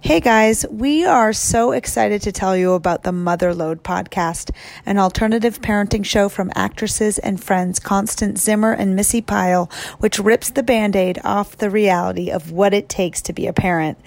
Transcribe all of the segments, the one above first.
Hey guys, we are so excited to tell you about the Mother Load podcast, an alternative parenting show from actresses and friends Constance Zimmer and Missi Pyle, which rips the band aid off the reality of what it takes to be a parent.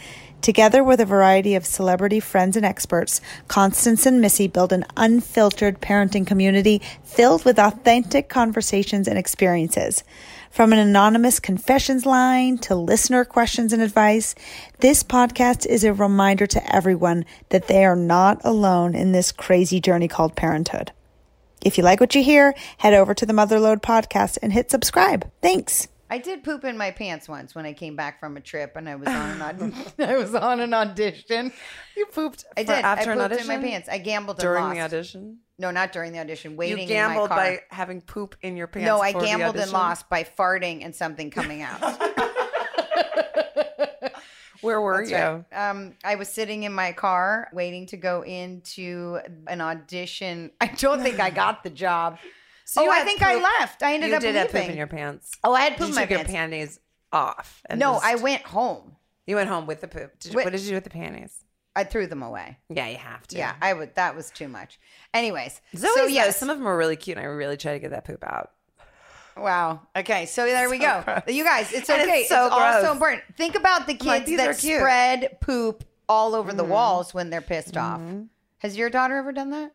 Together with a variety of celebrity friends and experts, Constance and Missi build an unfiltered parenting community filled with authentic conversations and experiences. From an anonymous confessions line to listener questions and advice, this podcast is a reminder to everyone that they are not alone in this crazy journey called parenthood. If you like what you hear, head over to the Mother Load podcast and hit subscribe. Thanks. I did poop in my pants once when I came back from a trip and I was on an I was on an audition. You pooped. I did. after I an pooped audition in my pants. I gambled and during lost. the audition. No, not during the audition. Waiting You in gambled my car. by having poop in your pants. no, I gambled and lost by farting and something coming out. Where were That's you? right. Um, I was sitting in my car waiting to go into an audition. I don't think I got the job. So oh, I think I left. I ended you up did leaving. have poop in your pants. oh, I had poop you in my took your pants. panties off. And no, just- I went home. You went home with the poop. Did you, Wait. what did you do with the panties? I threw them away. Yeah, you have to. Yeah, I would. That was too much. Anyways, Zoe, so yeah, some of them are really cute, and I really try to get that poop out. Wow. Okay, so there we go. gross. You guys, it's okay. it's so it's also important. Think about the I'm like, kids that spread poop all over the mm-hmm. walls when they're pissed off. Mm-hmm. Has your daughter ever done that?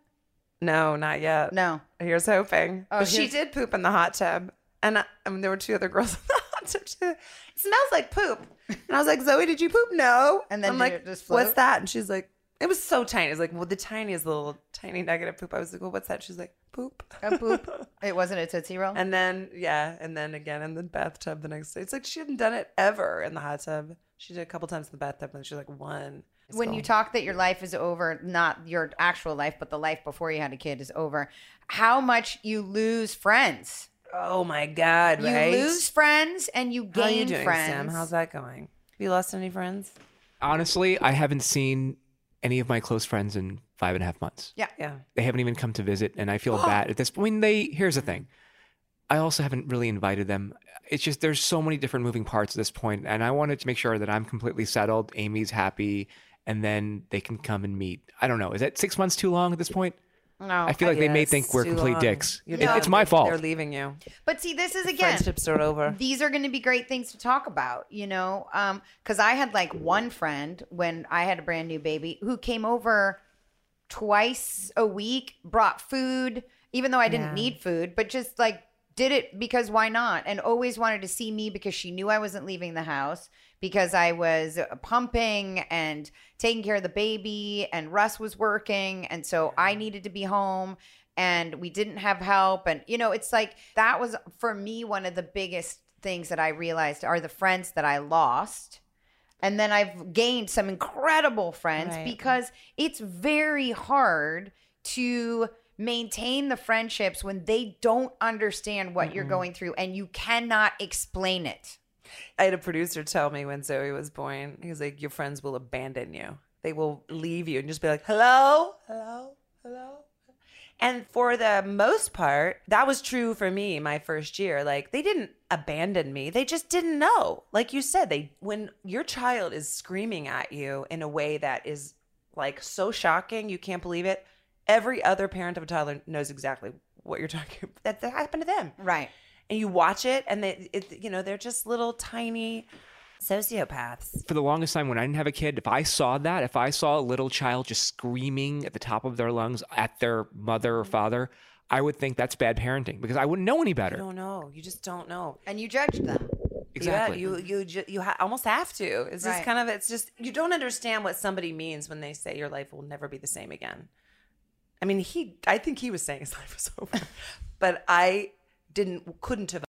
No, not yet. No. Here's hoping. Oh, but she here's- did poop in the hot tub, and I, I mean, there were two other girls in the hot tub too. It smells like poop, and I was like, "Zoe, did you poop?" No. And then I'm did like, it just "What's that?" And she's like, "It was so tiny." It's like, "Well, the tiniest little tiny nugget of poop." I was like, "Well, what's that?" She's like, "Poop." A poop. it wasn't a Tootsie Roll? And then yeah, and then again in the bathtub the next day. It's like she hadn't done it ever in the hot tub. She did a couple times in the bathtub, and she's like one. It's when you talk that your life is over, not your actual life, but the life before you had a kid is over, how much you lose friends. oh my god, You right? lose friends and you How are gain you doing, friends. Sam? How's that going? Have you lost any friends? Honestly, I haven't seen any of my close friends in five and a half months. Yeah. Yeah. They haven't even come to visit, and I feel bad at this. point. I mean, they. Here's the thing. I also haven't really invited them. It's just there's so many different moving parts at this point, and I wanted to make sure that I'm completely settled. Amy's happy, and then they can come and meet. I don't know. Is that six months too long at this point? No. I feel like they may think we're complete long. dicks. It- done. it's my fault. They're leaving you. But see, this is again, Friendships are over. these are going to be great things to talk about, you know? Um, cause I had like one friend when I had a brand new baby who came over twice a week, brought food, even though I didn't Yeah. need food, but just like did it because why not? And always wanted to see me because she knew I wasn't leaving the house because I was pumping and taking care of the baby and Russ was working. And so I needed to be home and we didn't have help. And, you know, it's like that was for me one of the biggest things that I realized are the friends that I lost. And then I've gained some incredible friends Right. because it's very hard to maintain the friendships when they don't understand what you're going through and you cannot explain it. I had a producer tell me when Zoe was born, he was like, Your friends will abandon you. They will leave you and just be like, Hello, hello, hello. And for the most part, that was true for me my first year. Like they didn't abandon me. They just didn't know. Like you said, they when your child is screaming at you in a way that is like so shocking, you can't believe it. Every other parent of a toddler knows exactly what you're talking about. That, that happened to them Right. And you watch it and they it, you know they're just little tiny sociopaths for the longest time when I didn't have a kid, if I saw that, if I saw a little child just screaming at the top of their lungs at their mother or father, I would think that's bad parenting because I wouldn't know any you better. don't know you just don't know And you judge them. Exactly. yeah, you you ju- you ha- almost have to it's just Right. kind of it's just you don't understand what somebody means when they say your life will never be the same again i mean he i think he was saying his life was over but i didn't couldn't have